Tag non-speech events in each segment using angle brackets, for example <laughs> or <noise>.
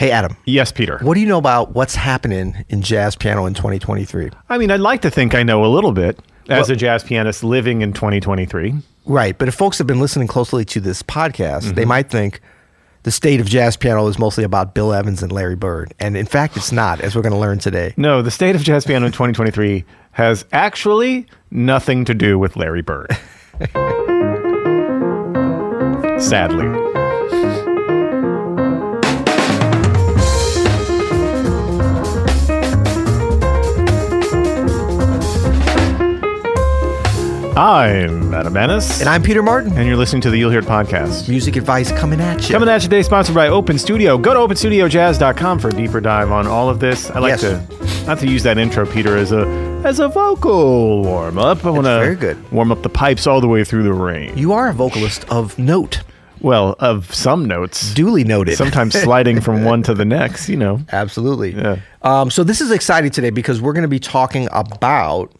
Hey, Adam, Yes, Peter. what do you know about what's happening in jazz piano in 2023? I mean, I'd like to think I know a little bit as Well- a jazz pianist living in 2023. Right, but if folks have been listening closely to this podcast, Mm-hmm. they might think the state of jazz piano is mostly about Bill Evans and Larry Bird, and in fact, it's not, as we're going to learn today. No, the state of jazz piano in 2023 has actually nothing to do with Larry Bird. <laughs> Sadly. I'm Adam Maness, And I'm Peter Martin. and you're listening to the You'll Hear It podcast. Music advice coming at you. Coming at you today, sponsored by Open Studio. Go to openstudiojazz.com for a deeper dive on all of this. I like Yes. to not to use that intro, Peter, as a as a vocal warm up. I want to very good. warm up the pipes all the way through the rain. You are a vocalist of note, well, of some notes, duly noted. sometimes <laughs> sliding from one to the next. You know, Absolutely. Yeah. Um, so this is exciting today because we're going to be talking about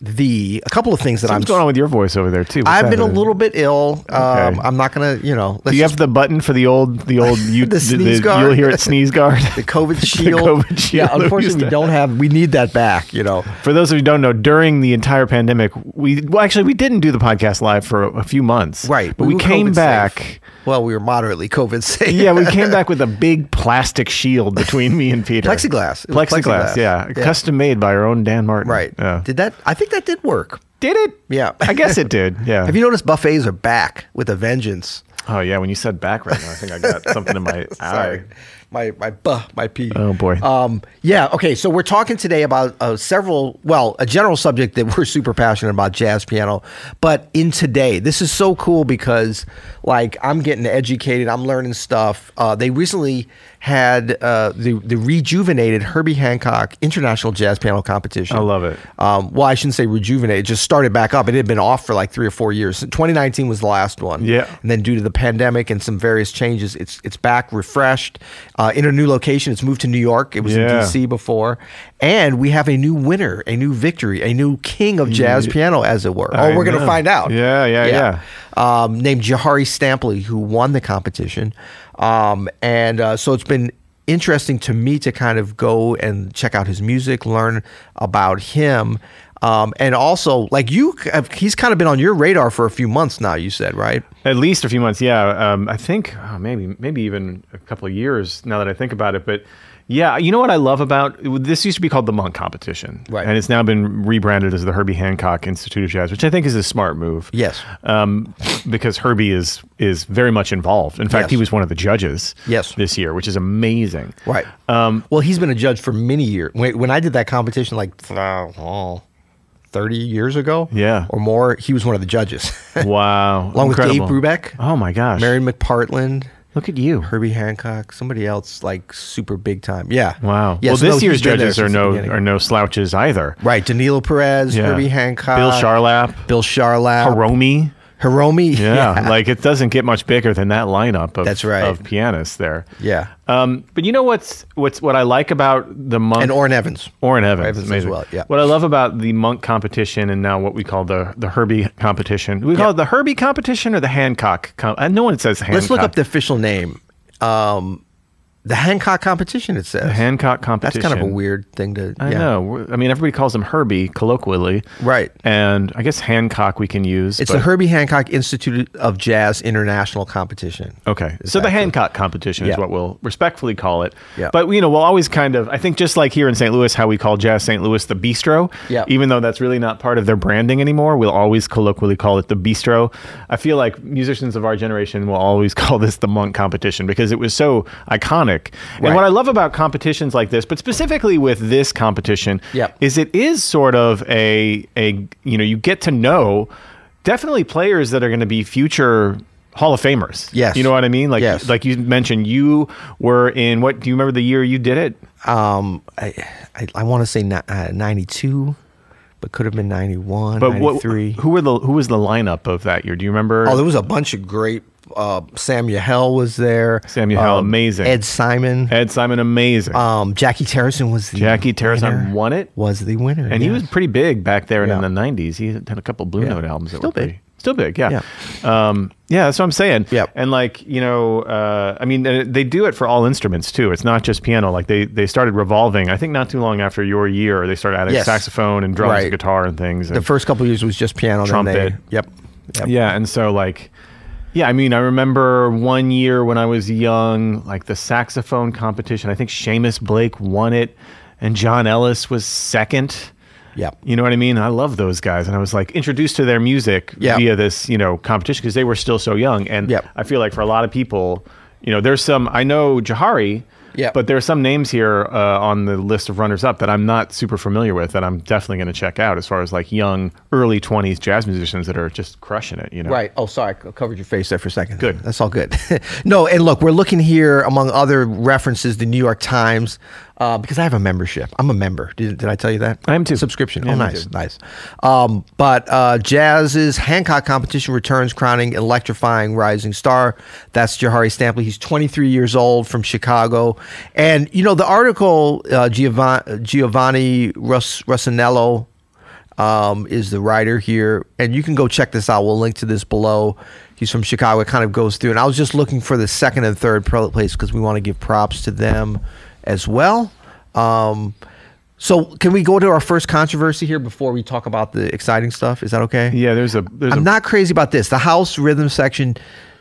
the a couple of things that what's I'm. going on with your voice over there too? What's I've been a little bit ill. Um, Okay. I'm not going to, you know, let's Do you have the button for the old the <laughs> old you The sneeze guard? You'll hear it sneeze guard. <laughs> the COVID <laughs> shield. the COVID shield Yeah, we unfortunately, we don't have. We need that back. You know. For those of you who don't know, during the entire pandemic, we well actually we didn't do the podcast live for a, a few months. Right. But we, were came COVID back. safe. Well, we were moderately COVID safe. Yeah, we came back with a big plastic shield between me and Peter. Plexiglass. Plexiglass, plexiglass. yeah. Yeah. Custom made by our own Dan Martin. Right. Yeah. Did that? I think that did work. Did it? Yeah. I guess it did. <laughs> Yeah. Have you noticed buffets are back with a vengeance? oh yeah, when you said back right now, I think I got <laughs> something in my Sorry. eye. My my buh my pee. Oh boy. Um, yeah. Okay. So we're talking today about uh, several, well, a general subject that <laughs> we're super passionate about, jazz piano. But in today, this is so cool because, like, I'm getting educated. I'm learning stuff. Uh, they recently had uh, the the rejuvenated Herbie Hancock International Jazz Piano Competition. I love it. Um, well, I shouldn't say rejuvenated. It just started back up. It had been off for like three or four years. 2019 was the last one. Yeah. And then due to the pandemic and some various changes, it's it's back refreshed uh, in a new location. It's moved to New York. It was Yeah. in DC before, and we have a new winner, a new victory, a new king of jazz piano, as it were. I oh, we're going to find out. Yeah, yeah, yeah. Um, named Jahari Stampley, who won the competition, um, and uh, so it's been interesting to me to kind of go and check out his music, learn about him. Um, and also, like you, have- he's kind of been on your radar for a few months now. You said, right? At least a few months, yeah. Um, I think oh, maybe maybe even a couple of years now that I think about it. But yeah, you know what I love about this used to be called the Monk Competition, Right. And it's now been rebranded as the Herbie Hancock Institute of Jazz, which I think is a smart move. Yes. um, because Herbie is is very much involved. In fact, Yes. he was one of the judges. Yes. this year, which is amazing. Right. Um, well, he's been a judge for many years. When, when I did that competition, like oh, 30 years ago, Yeah. or more, he was one of the judges, <laughs> Wow, along with Dave Brubeck, Oh my gosh, Marian McPartland. Look at you. Herbie Hancock, somebody else like super big time. Yeah. Wow. Yeah, well, so this no, year's he's been there judges are no are no slouches either. right. Danilo Perez, Yeah. Herbie Hancock, Bill Charlap, Bill Charlap, Hiromi. Hiromi. <laughs> Yeah, like it doesn't get much bigger than that lineup of That's right. of pianists there. yeah. Um, but you know what's what's what I like about the monk And Orrin Evans. Orrin Evans, Evans as amazing. well, yeah. What I love about the monk competition and now what we call the the Herbie competition. We call Yeah. it the Herbie competition or the Hancock. Com- uh, no one says Hancock. Let's look up the official name. Um, the Hancock competition. It says Hancock competition. That's kind of a weird thing to. I yeah. know. I mean, everybody calls him Herbie colloquially, Right. And I guess Hancock we can use. It's the Herbie Hancock Institute of Jazz International Competition. Okay. So the. Hancock competition Yeah. is what we'll respectfully call it. Yeah. But you know, we'll always kind of I think just like here in St. Louis how we call Jazz St. Louis the Bistro, Yeah. even though that's really not part of their branding anymore, we'll always colloquially call it the Bistro. I feel like musicians of our generation will always <laughs> call this the Monk competition because it was so iconic. And Right. what I love about competitions like this, but specifically with this competition, Yep. is it is sort of a a you know, you get to know definitely players that are going to be future Hall of Famers. Yes. You know what I mean? Like Yes. like you mentioned you were in what do you remember the year you did it? Um, I I, I want to say ni- uh, ninety two, but could have been 91, But what who were the who was the lineup of that year? Do you remember? Oh, there was a bunch of great. Uh, Sam Yahel was there. Sam Yahel, Um, amazing. Ed Simon. Ed Simon amazing. Um, Jacky Terrasson was the Jacky Terrasson winner. won it. Was the winner, And he was pretty big back there Yeah. in the 90s. He had a couple Blue Yeah. Note albums that Still were pretty big. still big. Yeah. Yeah. Yeah. Um, yeah, that's what I'm saying. Yep. And like you know, uh, I mean, uh, they do it for all instruments too. It's not just piano. Like they they started revolving. I think not too long after your year, they started adding Yes. saxophone and drums Right. and guitar and things. The first couple years was just piano. Then they, Trumpet. yep. Yep. Yeah, and so like yeah, I mean, I remember one year when I was young, like the saxophone competition. I think Seamus Blake won it and John Ellis was second. Yeah. You know what I mean? I love those guys, and I was like introduced to their music Yep. via this, you know, competition because they were still so young. And Yep. I feel like for a lot of people, you know, there's some I know Jahari, Yep. but there are some names here uh, on the list of runners up that I'm not super familiar with that I'm definitely going to check out as far as like young, early 20s jazz musicians that are just crushing it. You know, Right. Oh, sorry. I covered your face there for a second. Good. That's all good. <laughs> no, and look, we're looking here among other references, the New York Times, uh, because I have a membership. I'm a member. Did, did I tell you that? I am too. Subscription. Yeah, oh, nice, nice. Um, but uh, Jazz's Hancock competition returns, crowning electrifying rising star. That's Jahari Stampley. He's 23 years old from Chicago, and you know the article uh, Giovanni, Giovanni Russ, Russonello um, is the writer here, and you can go check this out. We'll link to this below. He's from Chicago. It kind of goes through, and I was just looking for the second and third place because we want to give props to them as well. Um, so, can we go to our first controversy here before we talk about the exciting stuff? Is that okay? Yeah, there's a there's I'm a, not crazy about this. The house rhythm section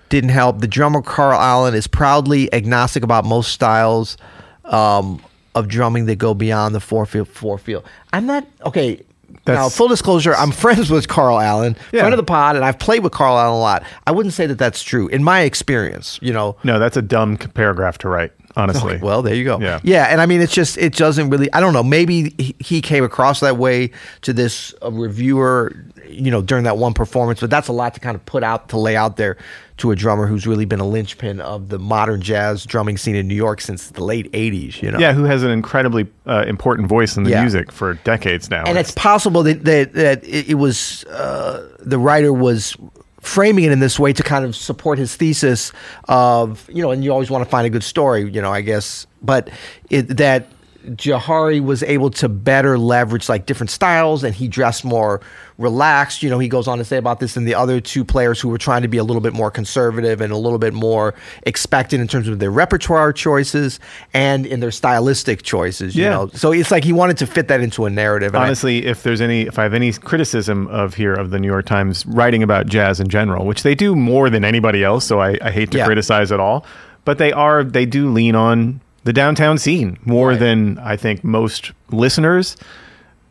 didn't help. The drummer Carl Allen is proudly agnostic about most styles um, of drumming that go beyond the four feel. Four feel. I'm not okay. now, full disclosure, I'm friends with Carl Allen, Yeah. friend of the pod, and I've played with Carl Allen a lot. I wouldn't say that that's true in my experience. You know, no, that's a dumb paragraph to write. Honestly, well, there you go. Yeah. yeah, and I mean, it's just it doesn't really. I don't know. Maybe he- came across that way to this uh, reviewer, you know, during that one performance. But that's a lot to kind of put out to lay out there to a drummer who's really been a linchpin of the modern jazz drumming scene in New York since the late '80s. You know. yeah, who has an incredibly uh, important voice in the Yeah. music for decades now. and it's possible that that, that it, it was uh, the writer was framing it in this way to kind of support his thesis of you know and you always want to find a good story you know i guess. But it, that Jahari was able to better leverage like different styles and he dressed more relaxed. You know, he goes on to say about this and the other two players who were trying to be a little bit more conservative and a little bit more expectant in terms of their repertoire choices and in their stylistic choices, you Yeah. know. So it's like he wanted to fit that into a narrative. And I- Honestly, if there's any, if I have any criticism of here of the New York Times writing about jazz in general, which they do more than anybody else, so I, I hate to Yeah. criticize at all, but they are, they do lean on the downtown scene more Right. than I think most listeners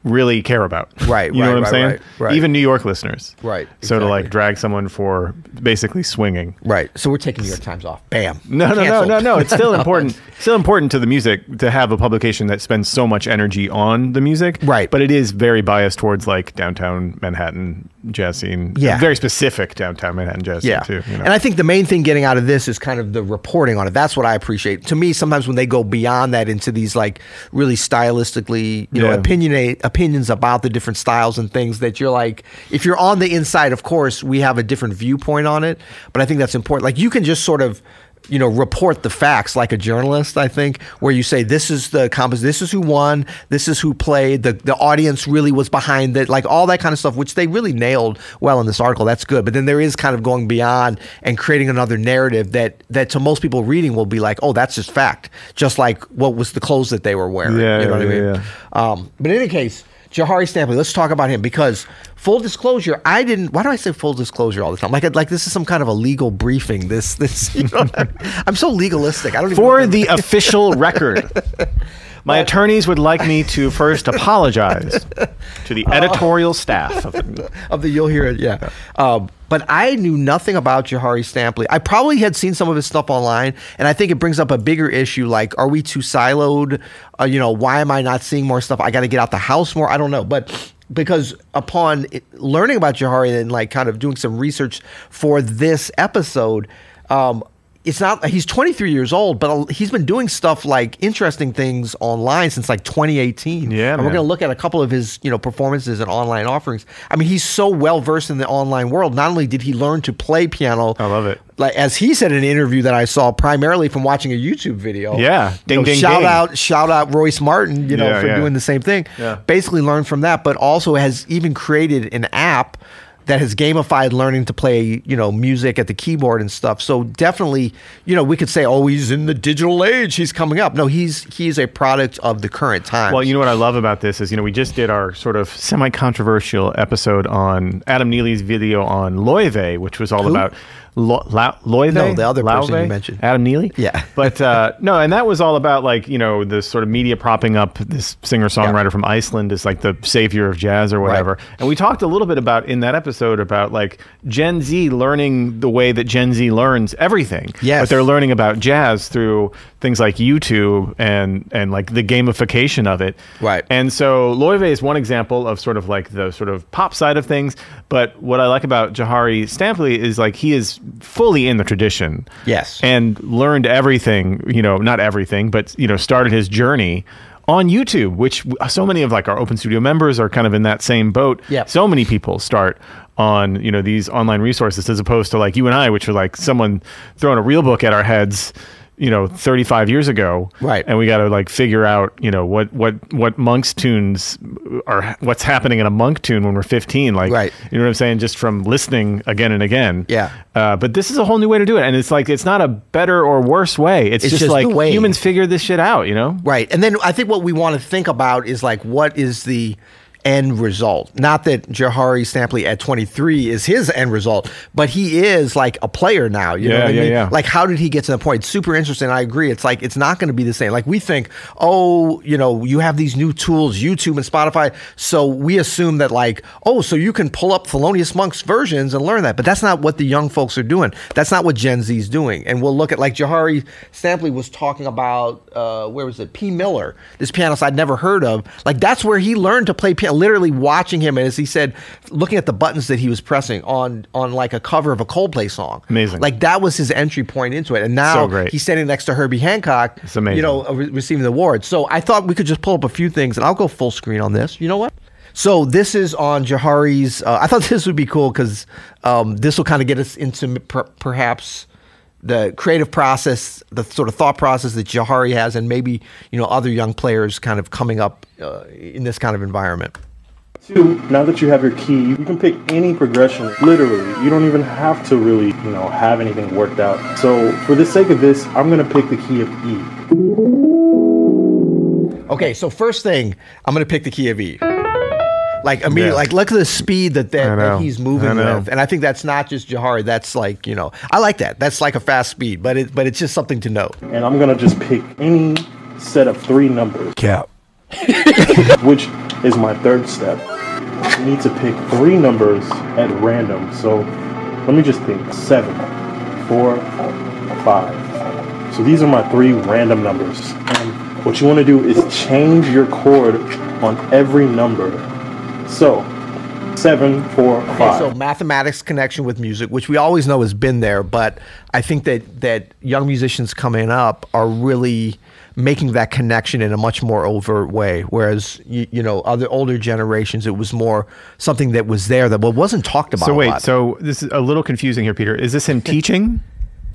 really care about. Right, <laughs> You know right, what I'm right, saying? right. Even New York listeners. Right, So to like drag someone for basically swinging. Right. So we're taking New York Times off. Bam. No, no, no, Canceled. no, no. It's still <laughs> important. Still important to the music to have a publication that spends so much energy on the music. Right. But it is very biased towards like downtown Manhattan jazz scene. Yeah. Very specific downtown Manhattan jazz Yeah. scene too. You know? And I think the main thing getting out of this is kind of the reporting on it. That's what I appreciate. To me, sometimes when they go beyond that into these like really stylistically, you know, Yeah. opinionate opinions about the different styles and things that you're like, if you're on the inside, of course, we have a different viewpoint on it. But I think that's important. Like you can just sort of you know, report the facts like a journalist, I think, where you say this is the compos this is who won, this is who played, the the audience really was behind it, like all that kind of stuff, which they really nailed well in this article. That's good. But then there is kind of going beyond and creating another narrative that that to most people reading will be like, oh, that's just fact. Just like what was the clothes that they were wearing. Yeah, you know what I yeah, mean? yeah. Um, but in any case, Jahari Stampley, let's talk about him because full disclosure, I didn't. Why do I say full disclosure all the time? Like, like this is some kind of a legal briefing. This, this. <laughs> You know, I mean? I'm so legalistic. I don't even. know for the official record. <laughs> My attorneys would like me to first apologize to the <laughs> editorial staff of the <laughs> of the you'll hear it. Yeah. Um, but I knew nothing about Jahari Stampley. I probably had seen some of his stuff online, and I think it brings up a bigger issue. Like, are we too siloed? Uh, you know, why am I not seeing more stuff? I got to get out the house more. I don't know, but because upon learning about Jahari and like kind of doing some research for this episode. Um, it's not he's 23 years old but he's been doing stuff like interesting things online since like 2018 Yeah, and we're going to look at a couple of his you know performances and online offerings i mean he's so well versed in the online world not only did he learn to play piano I love it. like as he said in an interview that i saw primarily from watching a youtube video Yeah. You Ding, know, ding, shout ding. out shout out royce martin you know Yeah, for yeah. doing the same thing Yeah. basically learned from that but also has even created an app that has gamified learning to play, you know, music at the keyboard and stuff. So definitely, you know, we could say, oh, he's in the digital age, he's coming up. No, he's he's a product of the current time. Well, you know what I love about this is, you know, we just did our sort of semi-controversial episode on Adam Neely's video on Laufey, which was all Who? about Lo- La- Laufey. No, the other person you mentioned. Adam Neely. Yeah. <laughs> but uh, no, and that was all about like you know the sort of media propping up this singer-songwriter Yeah. from Iceland as like the savior of jazz or whatever. And we talked a little bit about in that episode about like Gen Z learning the way that Gen Z learns everything. Yes. But they're learning about jazz through things like YouTube and and like the gamification of it. Right. And so Laufey is one example of sort of like the sort of pop side of things. But what I like about Jahari Stampley is like he is fully in the tradition. Yes. And learned everything, you know, not everything, but you know, started his journey on YouTube, which so many of like our Open Studio members are kind of in that same boat. Yeah. So many people start on, you know, these online resources as opposed to like you and I, which are like someone throwing a real book at our heads, you know, 35 years ago. Right. And we got to like figure out, you know, what, what, what monk's tunes are, what's happening in a monk tune when we're 15. Like, Right. you know what I'm saying? Just from listening again and again. Yeah. Uh, but this is a whole new way to do it. And it's like, it's not a better or worse way. It's, It's just, just like humans figure this shit out, you know? Right. And then I think what we want to think about is like what is the end result? Not that Jahari Stampley at 23 is his end result, but he is like a player now. You know Yeah, what I yeah, mean? yeah. Like how did he get to the point? Super interesting. I agree. It's like it's not going to be the same. Like we think, oh, you know, you have these new tools, YouTube and Spotify. So we assume that like, oh, so you can pull up Thelonious Monk's versions and learn that. But that's not what the young folks are doing. That's not what Gen Z is doing. And we'll look at like Jahari Stampley was talking about uh, where was it? P. Miller, this pianist I'd never heard of. Like that's where he learned to play piano. Literally watching him, and as he said, looking at the buttons that he was pressing on on like a cover of a Coldplay song. Amazing. Like that was his entry point into it. And now So he's standing next to Herbie Hancock. It's amazing. You know, re- receiving the award. So I thought we could just pull up a few things, and I'll go full screen on this. You know what? So this is on Jahari's. Uh, I thought <laughs> this would be cool because um, this will kind of get us into per- perhaps the creative process, the sort of thought process that Jahari has, and maybe you know other young players kind of coming up uh, in this kind of environment. Two, now that you have your key, you can pick any progression. Literally, you don't even have to really, you know, have anything worked out. So, for the sake of this, I'm gonna pick the key of E. Okay, so first thing, I'm going to pick the key of E. Like immediately, Yeah. like look at the speed that that, that he's moving with, and I think that's not just Jahari. That's like you know, I like that. That's like a fast speed, but it but it's just something to note. And I'm gonna just pick any set of three numbers, Cap. <laughs> which is my third step. I need to pick three numbers at random. So, let me just think seven, four, five. So, these are my three random numbers. And what you wanna do is change your chord on every number. So, seven, four, Okay, so mathematics connection with music, which we always know has been there, but I think that that young musicians coming up are really making that connection in a much more overt way. Whereas you, you know other older generations, it was more something that was there that but wasn't talked about. So a wait, lot. so this is a little confusing here, Peter. Is this him <laughs> teaching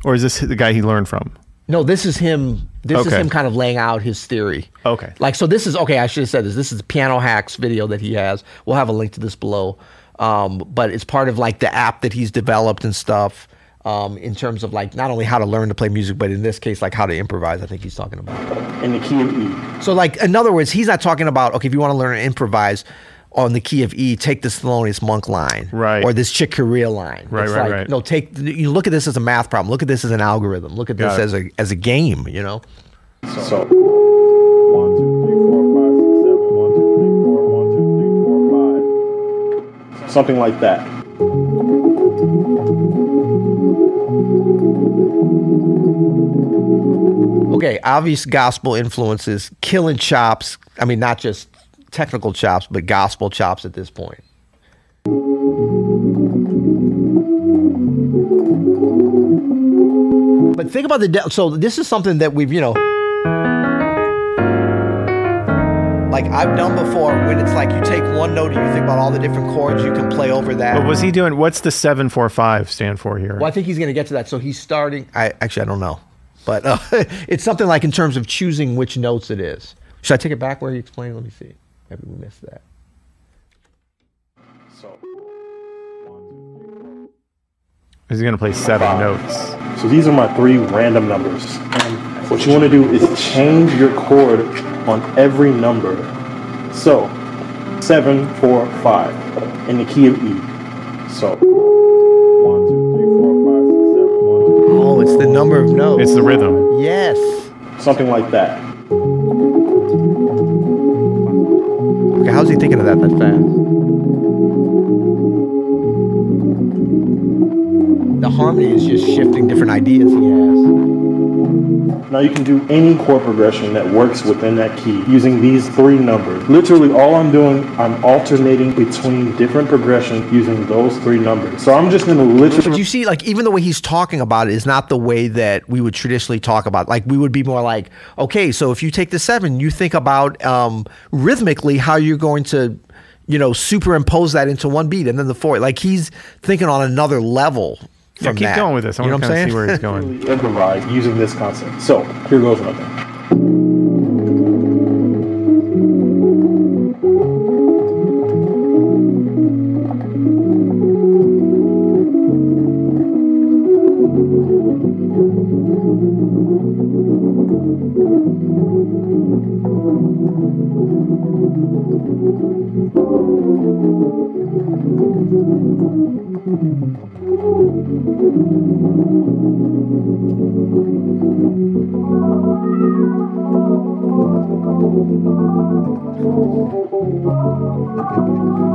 or is this the guy he learned from? No, this is him. This is Okay. him kind of laying out his theory. Okay. Like so, this is okay. I should have said this. This is the Piano Hacks video that he has. We'll have a link to this below. Um, but it's part of like the app that he's developed and stuff. Um, in terms of like not only how to learn to play music, but in this case, like how to improvise. I think he's talking about. in the key of E. So, like in other words, he's not talking about okay. If you want to learn to improvise on the key of E, take this Thelonious Monk line, Right. or this Chick Corea line. Right, It's right, like, right. No, take you look at this as a math problem. Look at this as an algorithm. Look at this it. as a as a game. You know. So one, two, three, four, five, six, seven. One, two, three, four. One, two, three, four, five. Something like that. Okay, obvious gospel influences, killing chops. I mean, not just technical chops, but gospel chops at this point. But think about the de- so this is something that we've you know like I've done before when it's like you take one note and you think about all the different chords you can play over that. But was he doing what's the seven four five stand for here? Well, I think he's going to get to that. So he's starting. I actually I don't know, but uh, <laughs> it's something like in terms of choosing which notes it is. Should I take it back where he explained? Let me see. Maybe we missed that. So one, Is going to play seven Five. notes? So these are my three random numbers. And what you want to do is change your chord on every number. So seven, four, five, in the key of E. So one, two, three, four, five, six, seven, one, two, Oh, it's the number of notes. It's the rhythm. yes. something like that. How's he thinking of that that fast? The harmony is just shifting different ideas he has. Now you can do any chord progression that works within that key using these three numbers. Literally all I'm doing, I'm alternating between different progressions using those three numbers. So I'm just gonna literally you see, like even the way he's talking about it is not the way that we would traditionally talk about. Like we would be more like, okay, so if you take the seven, you think about um, rhythmically how you're going to, you know, superimpose that into one beat, and then the four. Like he's thinking on another level. Yeah, From keep that. going with this. I you know want what to I'm kind of saying? see where he's going. <laughs> improvise using this concept. So here goes nothing.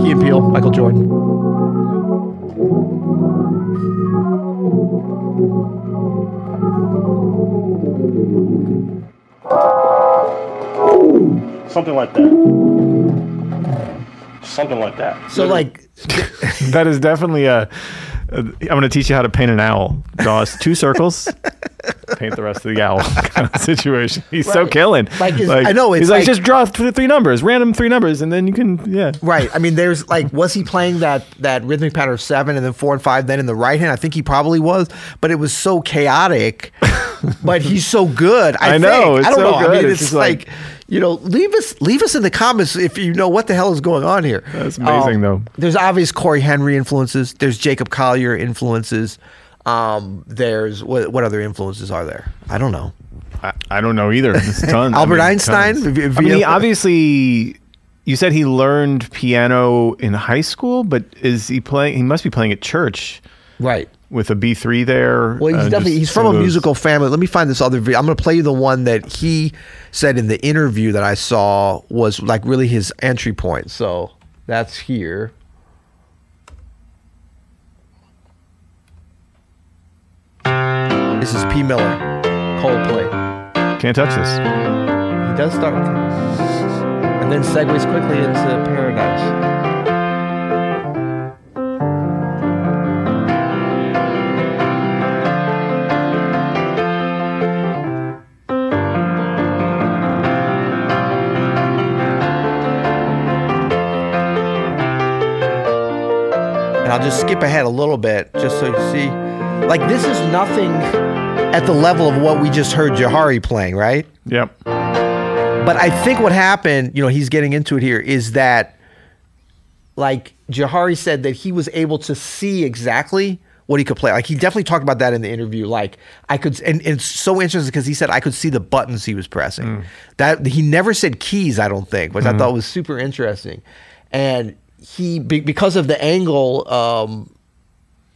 Key and Peele, Michael Jordan. Something like that. Something like that. So like, <laughs> That is definitely a. a I'm going to teach you how to paint an owl. Draw us two circles. <laughs> paint the rest of the owl <laughs> kind of situation. He's so killing. Like, it's- I know, it's he's like, like- just draw th- three numbers, random three numbers, and then you can yeah. right? I mean, there's like, was he playing that that rhythmic pattern of seven and then four and five, then in the right hand? I think he probably was, but it was so chaotic. <laughs> but he's so good. I, I know, I don't so know. I mean, It's it's, like, like- you know, leave us leave us in the comments if you know what the hell is going on here. That's amazing, um, though. There's obvious Cory Henry influences. There's Jacob Collier influences. Um, there's what, what other influences are there? I don't know. I, I don't know either. It's tons. Albert I mean, Einstein? tons. I <laughs> mean, he obviously. You said he learned piano in high school, but is he playing? He must be playing at church Right. with a B three there. Well, he's uh, definitely he's from a those- musical family. Let me find this other video. I'm going to play you the one that he said in the interview that I saw was like really his entry point. So that's here. This is P. Miller, Coldplay. Can't touch this. He does start, and then segues quickly into Paradise. I'll just skip ahead a little bit just so you see. Like this is nothing at the level of what we just heard Jahari playing, right? Yep. But I think what happened, you know, he's getting into it here, is that like Jahari said that he was able to see exactly what he could play. Like he definitely talked about that in the interview. Like I could, and, and it's so interesting because he said I could see the buttons he was pressing. Mm. That he never said keys, I don't think, which I mm-hmm. thought was super interesting. And he because of the angle um,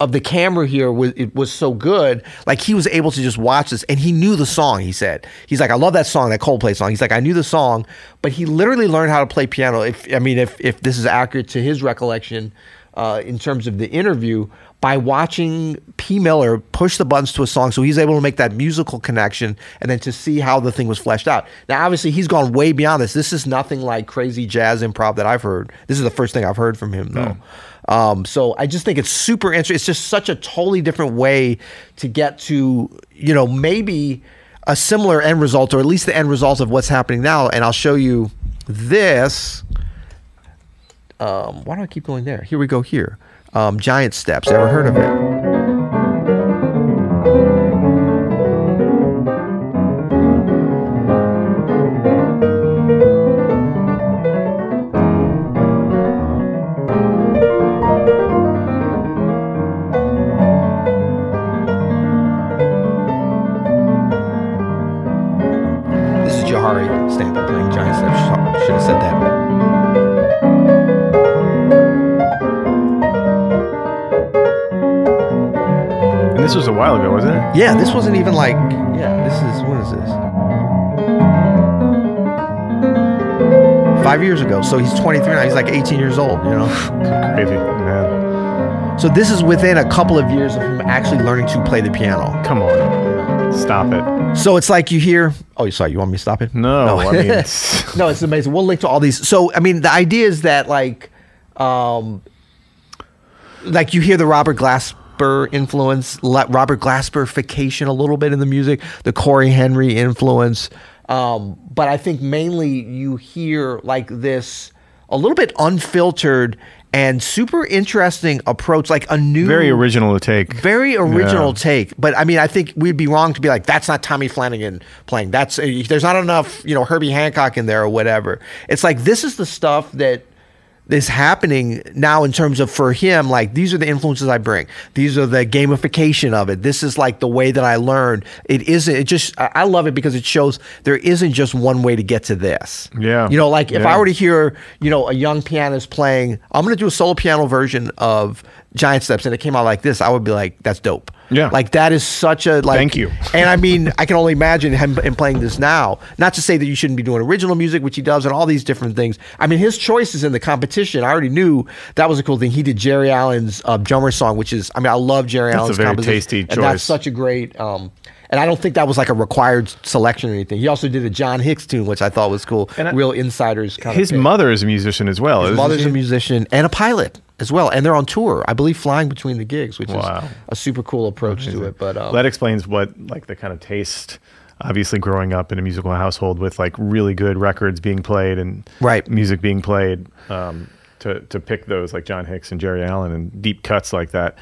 of the camera here was it was so good. Like he was able to just watch this, and he knew the song. He said he's like, I love that song, that Coldplay song. He's like, I knew the song, but he literally learned how to play piano. If I mean, if if this is accurate to his recollection, uh, in terms of the interview, by watching P. Miller push the buttons to a song, so he's able to make that musical connection, and then to see how the thing was fleshed out. Now, obviously, he's gone way beyond this. This is nothing like crazy jazz improv that I've heard. This is the first thing I've heard from him, though. Um, so I just think it's super interesting. It's just such a totally different way to get to, you know, maybe a similar end result, or at least the end result of what's happening now. And I'll show you this. Um, why do I keep going there? Here we go. Here, um, Giant Steps. Ever heard of it? Yeah, this wasn't even like. Yeah, this is what is this? Five years ago. So he's 23 now. He's like 18 years old. You know. <laughs> Crazy, man. So this is within a couple of years of him actually learning to play the piano. Come on, stop it. So it's like you hear. Oh, you sorry. You want me to stop it? No, I mean, <laughs> <laughs> no, it's amazing. We'll link to all these. So, I mean, the idea is that like, um, like you hear the Robert Glasper influence, Robert Glasperification a little bit in the music, the Cory Henry influence. Um, but I think mainly you hear like this a little bit unfiltered and super interesting approach, like a new, very original take. very original Yeah. take. But I mean, I think we'd be wrong to be like, that's not Tommy Flanagan playing. That's uh, there's not enough, you know, Herbie Hancock in there or whatever. It's like this is the stuff that is happening now in terms of for him like these are the influences i bring. These are the gamification of it. This is like the way that i learn it isn't it just i I love it because it shows there isn't just one way to get to this. Yeah. you know like if i were to hear you know a young pianist playing i'm going to do a solo piano version of giant steps and it came out like this i would be like that's dope Yeah. like that is such a like Thank you. and I mean, I can only imagine him, him playing this now. Not to say that you shouldn't be doing original music, which he does, and all these different things. I mean, his choices in the competition, I already knew that was a cool thing. He did Geri Allen's uh, drummer song, which is, I mean, I love Geri That's a Allen's very composition, tasty and that's choice. such a great. Um, and I don't think that was like a required selection or anything. He also did a John Hicks tune, which I thought was cool. And I- Real insiders kind His of. mother is a musician as well. His isn't mother's she? a musician and a pilot as well, and they're on tour. I believe flying between the gigs, which Wow. is a super cool approach to it. But um, that explains what like the kind of taste. Obviously, growing up in a musical household with like really good records being played and Right. music being played, um, to to pick those like John Hicks and Geri Allen and deep cuts like that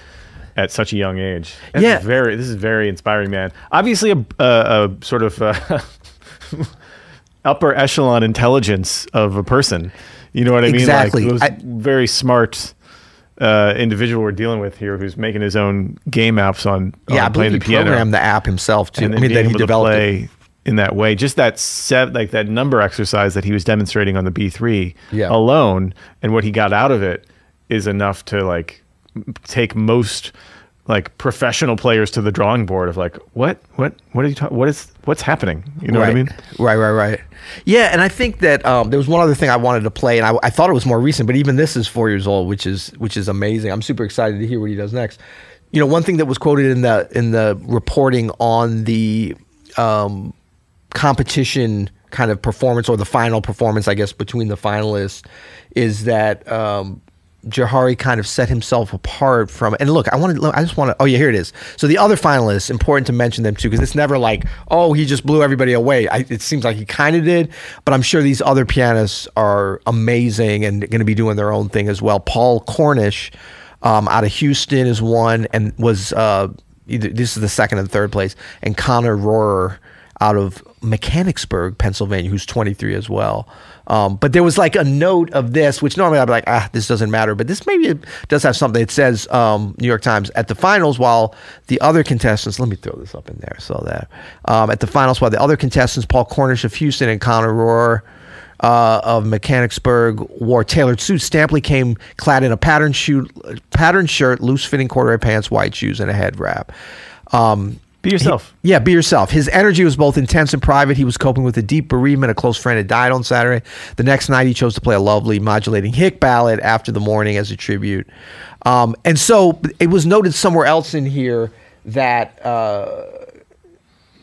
at such a young age. That's Yeah. very. This is very inspiring, man. Obviously, a, a, a sort of uh, <laughs> upper echelon intelligence of a person. You know what I mean? Exactly. Like, I- very smart uh, individual we're dealing with here, who's making his own game apps on, yeah, on playing the piano programmed the app himself too. I mean, that he developed it. in that way. Just that set, like that number exercise that he was demonstrating on the B three Yeah. alone, and what he got out of it is enough to like take most like professional players to the drawing board of like what what what are you talking what is what's happening you know right. what i mean Right, right, right. Yeah, and I think that um, there was one other thing I wanted to play, and I, I thought it was more recent, but even this is four years old, which is which is amazing. I'm super excited to hear what he does next. You know, one thing that was quoted in the in the reporting on the um, competition kind of performance or the final performance, I guess, between the finalists, is that um, Jahari kind of set himself apart from. And look, I want to. I just want to. Oh yeah, here it is. So the other finalists, important to mention them too, because it's never like, oh, he just blew everybody away. I, it seems like he kind of did, but I'm sure these other pianists are amazing and going to be doing their own thing as well. Paul Cornish, um, out of Houston, is one and was. Uh, either, this is the second and third place, and Connor Rohrer out of Mechanicsburg, Pennsylvania, who's 23 as well. Um, but there was like a note of this, which normally I'd be like, ah, this doesn't matter. But this maybe does have something. It says um, New York Times at the finals, while the other contestants, let me throw this up in there so that um, at the finals, while the other contestants, Paul Cornish of Houston and Connor Rohr uh, of Mechanicsburg wore tailored suits. Stampley came clad in a pattern pattern shirt, loose fitting corduroy pants, white shoes, and a head wrap. Um, be yourself he- yeah, be yourself. His energy was both intense and private. He was coping with a deep bereavement. A close friend had died on Saturday. The next night, he chose to play a lovely, modulating hick ballad after the mourning as a tribute. Um, and so it was noted somewhere else in here that. Uh,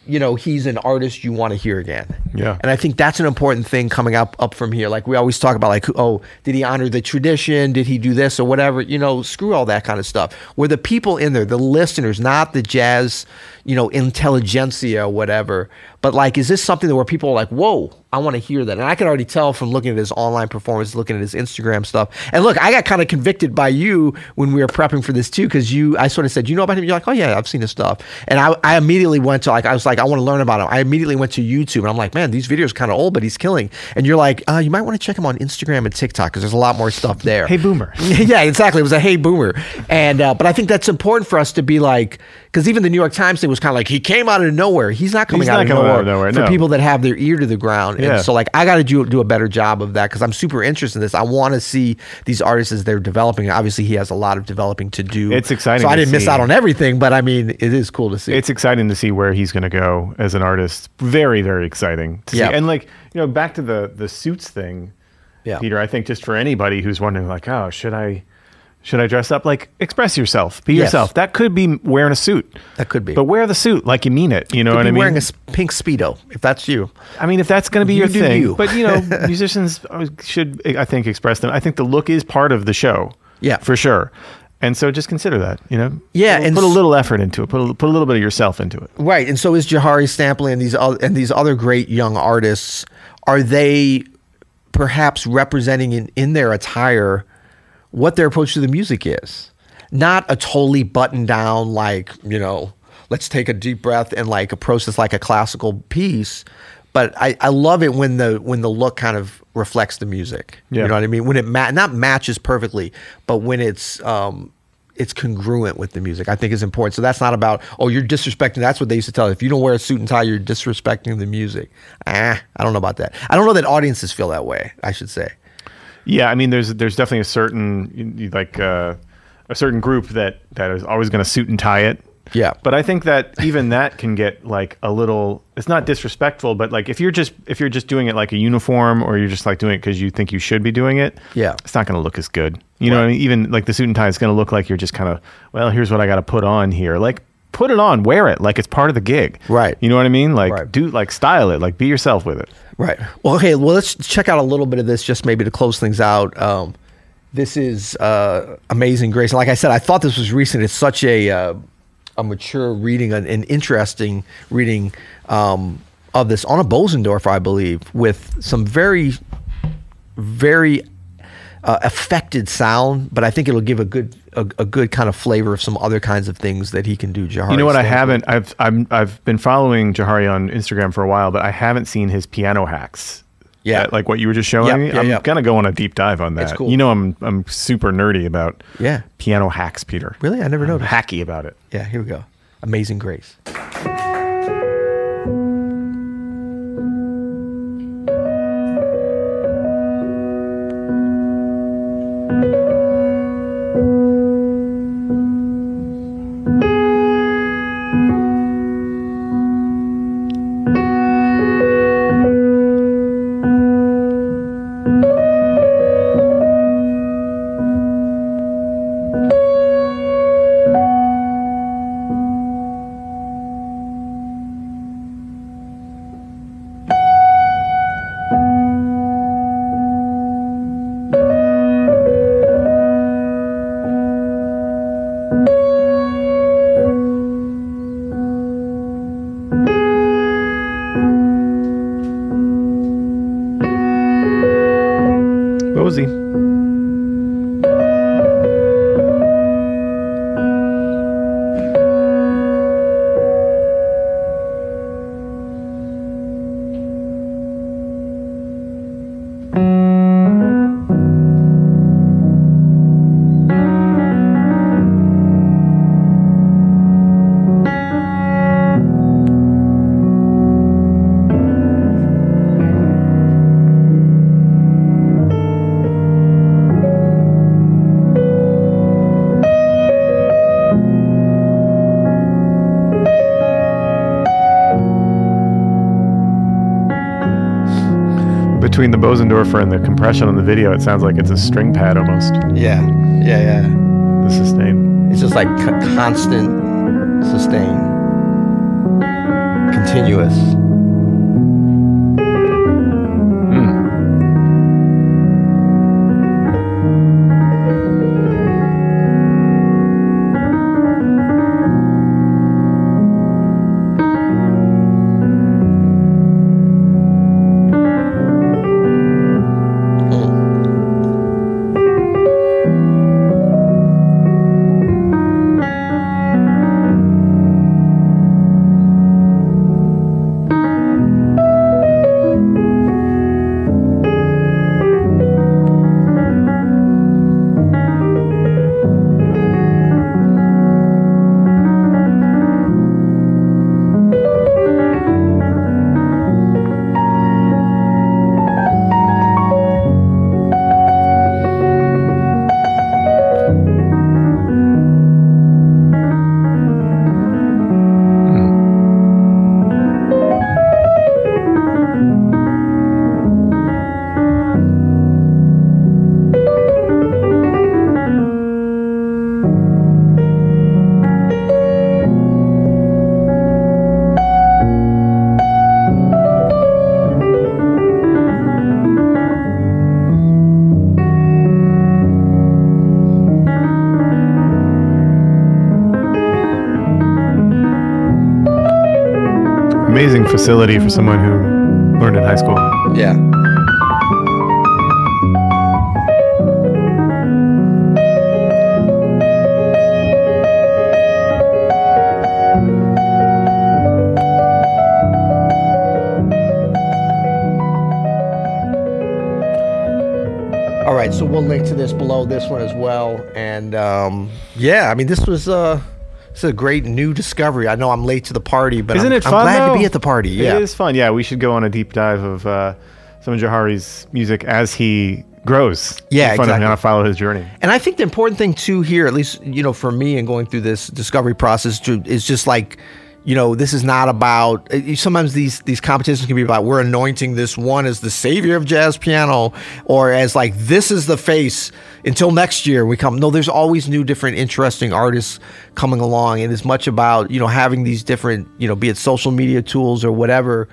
you know he's an artist you want to hear again. Yeah. and i think that's an important thing coming up up from here. Like we always talk about like oh did he honor the tradition? Did he do this or whatever? You know screw all that kind of stuff. Where the people in there the listeners not the jazz you know intelligentsia or whatever but like is this something that where people are like whoa i want to hear that. And i can already tell from looking at his online performance looking at his instagram stuff. And look i got kind of convicted by you when we were prepping for this too because you i sort of said you know about him? You're like oh yeah i've seen his stuff. And i, I immediately went to like i was like i want to learn about him. I immediately went to youtube and i'm like man these videos kind of old but he's killing. And you're like uh, you might want to check him on instagram and tiktok because there's a lot more stuff there. Hey, boomer. <laughs> yeah, exactly. It was a hey boomer, and uh, but I think that's important for us to be like because even the New York Times thing was kind of like he came out of nowhere. He's not coming, He's out, not of coming nowhere out of nowhere, for no. people that have their ear to the ground. Yeah. And so like I got to do do a better job of that because I'm super interested in this. I want to see these artists as they're developing. Obviously, he has a lot of developing to do. It's exciting So I didn't miss out on everything, but I mean, it is cool to see. it's exciting to see where he's going to go as an artist. Very, very exciting to Yeah. see. And like you know, back to the the suits thing, Yeah. Peter. I think just for anybody who's wondering, like, oh, should I should I dress up? Like, express yourself, be Yes. yourself. That could be wearing a suit. That could be. But wear the suit like you mean it. You know Could what I mean? wearing a pink speedo if that's you. I mean, if that's going to be You your thing, you. but you know, <laughs> musicians should, I think, express them. I think the look is part of the show. Yeah. for sure. And so just consider that. You know, Yeah, put, and put a little effort into it. Put a, put a little bit of yourself into it. Right, and so is Jahari Stampley and these other, and these other great young artists. Are they perhaps representing in, in their attire what their approach to the music is? Not a totally buttoned down like you know, let's take a deep breath and like approach this like a classical piece. But I, I love it when the when the look kind of reflects the music. Yeah. You know what I mean? When it ma- not matches perfectly, but when it's um, it's congruent with the music. I think is important. So that's not about oh you're disrespecting. That's what they used to tell. Us. If you don't wear a suit and tie, you're disrespecting the music. Ah, I don't know about that. I don't know that audiences feel that way. I should say. Yeah, I mean, there's there's definitely a certain like uh, a certain group that that is always going to suit and tie it. Yeah. But I think that even that can get like a little. It's not disrespectful, but like if you're just if you're just doing it like a uniform, or you're just like doing it because you think you should be doing it. Yeah. It's not going to look as good. You know, what I mean, even like the suit and tie is going to look like you're just kind of well. Here's what I got to put on here. Like put it on, wear it, like it's part of the gig. Right. You know what I mean? Like Right. do like style it, like be yourself with it. Right. Well, okay. Well, let's check out a little bit of this, just maybe to close things out. Um, this is uh, Amazing Grace. Like I said, I thought this was recent. It's such a uh, a mature reading, an, an interesting reading um, of this on a Bosendorf, I believe, with some very, very uh, affected sound. But I think it'll give a good a, a good kind of flavor of some other kinds of things that he can do. Jahari You know what? I haven't. I've I'm, I've been following Jahari on Instagram for a while, but I haven't seen his piano hacks. Yeah. That- like what you were just showing Yep, me. yeah, I'm yeah. gonna go on a deep dive on that. It's cool. You know, I'm I'm super nerdy about Yeah. piano hacks, Peter. Really, I never I'm hacky about it. Yeah. Here we go. Amazing Grace. What Between the Bosendorfer and the compression on the video, it sounds like it's a string pad almost. Yeah. Yeah. Yeah. The sustain. It's just like c- constant sustain, continuous. Amazing facility for someone who learned in high school. Yeah. All right, so we'll link to this below this one as well. And um, yeah, I mean, this was uh, this is a great new discovery. I know I'm late to the party, but Isn't I'm, it I'm glad though? to be at the party. Yeah, It is fun. Yeah, we should go on a deep dive of uh, some of Jahari's music as he grows. Yeah, It's fun exactly. to follow his journey. And I think the important thing too here, at least you know for me and going through this discovery process, to, is just like, you know, this is not about. uh, Sometimes these these competitions can be about we're anointing this one as the savior of jazz piano, or as like this is the face until next year we come. No, there's always new, different, interesting artists coming along, and it's much about you know having these different, you know, be it social media tools or whatever,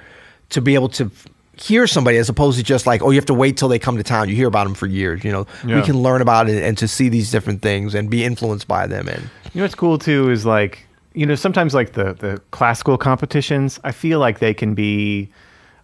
to be able to hear somebody as opposed to just like oh you have to wait till they come to town you hear about them for years you know we can learn about it and to see these different things and be influenced by them and You know what's cool too is like you know sometimes like the the classical competitions. I feel like they can be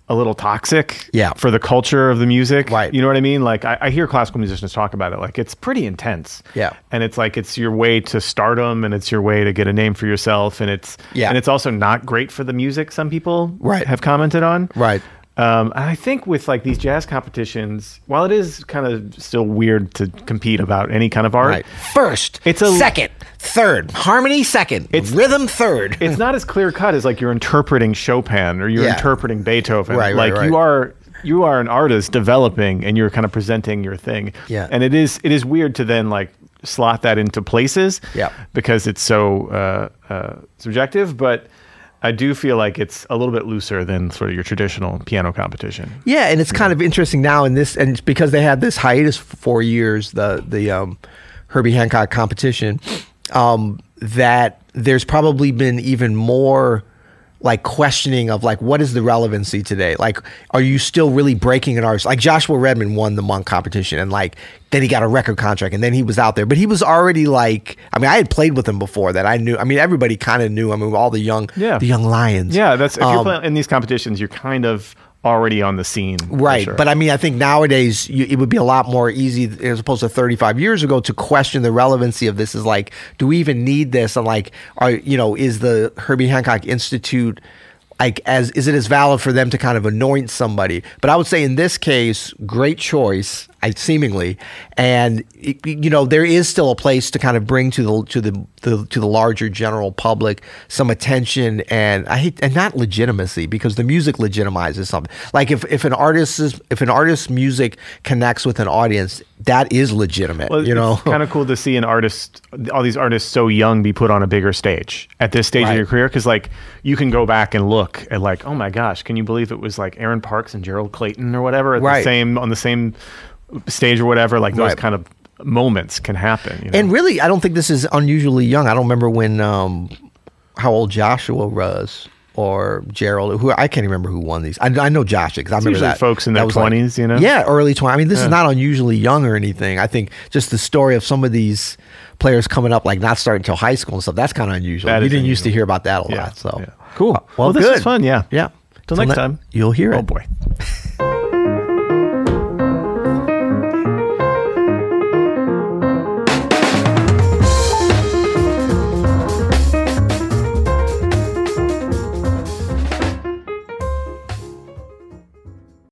a little toxic. Yeah. For the culture of the music. Right. You know what I mean? Like I, I hear classical musicians talk about it. Like it's pretty intense. Yeah. And it's like it's your way to stardom and it's your way to get a name for yourself and it's Yeah. and it's also not great for the music. Some people Right. have commented on. right Um, and I think with like these jazz competitions, while it is kind of still weird to compete about any kind of art, right first It's a- second third harmony second It's- rhythm third <laughs> it's not as clear cut as like you're interpreting Chopin or you're Yeah. interpreting Beethoven. Right, right, like right. you are you are an artist developing and you're kind of presenting your thing. Yeah. And it is it is weird to then like slot that into places. Yeah. Because it's so uh, uh, subjective, but I do feel like it's a little bit looser than sort of your traditional piano competition. Yeah, and it's kind of interesting now in this, and because they had this hiatus for four years, the the um, Herbie Hancock competition, um, that there's probably been even more like questioning of like what is the relevancy today? Like, are you still really breaking an artist? Like Joshua Redman won the Monk competition, and like then he got a record contract, and then he was out there, but he was already like, I mean, I had played with him before that. I knew. I mean, everybody kind of knew. I mean, all the young, Yeah. the young lions. Yeah, that's if you're Um, playing in these competitions, you're kind of already on the scene. Right, sure. but I mean, I think nowadays you, it would be a lot more easy as opposed to 35 years ago to question the relevancy of this. Is like, do we even need this? And like, are you know, is the Herbie Hancock Institute like as is it as valid for them to kind of anoint somebody? But I would say in this case, great choice, I seemingly, and you know, there is still a place to kind of bring to the to the, the to the larger general public some attention and I hate and not legitimacy because the music legitimizes something. Like if if an artist is if an artist's music connects with an audience, that is legitimate. Well, you know, kind of cool to see an artist, all these artists so young, be put on a bigger stage at this stage Right. of your career. Because like you can go back and look at like, oh my gosh, can you believe it was like Aaron Parks and Gerald Clayton or whatever at Right. the same on the same stage or whatever? Like those Right. kind of moments can happen. You know? And really, I don't think this is unusually young. I don't remember when um, how old Joshua was or Gerald. Who I can't remember who won these. I, I know Joshua because I remember usually that folks in their was like- 20s, you know? Yeah, early twenty. I mean, this is not unusually young or anything. I think just the story of some of these players coming up, like not starting until high school and stuff. That's kind of unusual. That you didn't used to hear about that a Yeah, lot. So yeah. Cool. Well, Well, this good. was fun, yeah. Yeah. Till next ne- time. You'll hear it. Oh boy. <laughs>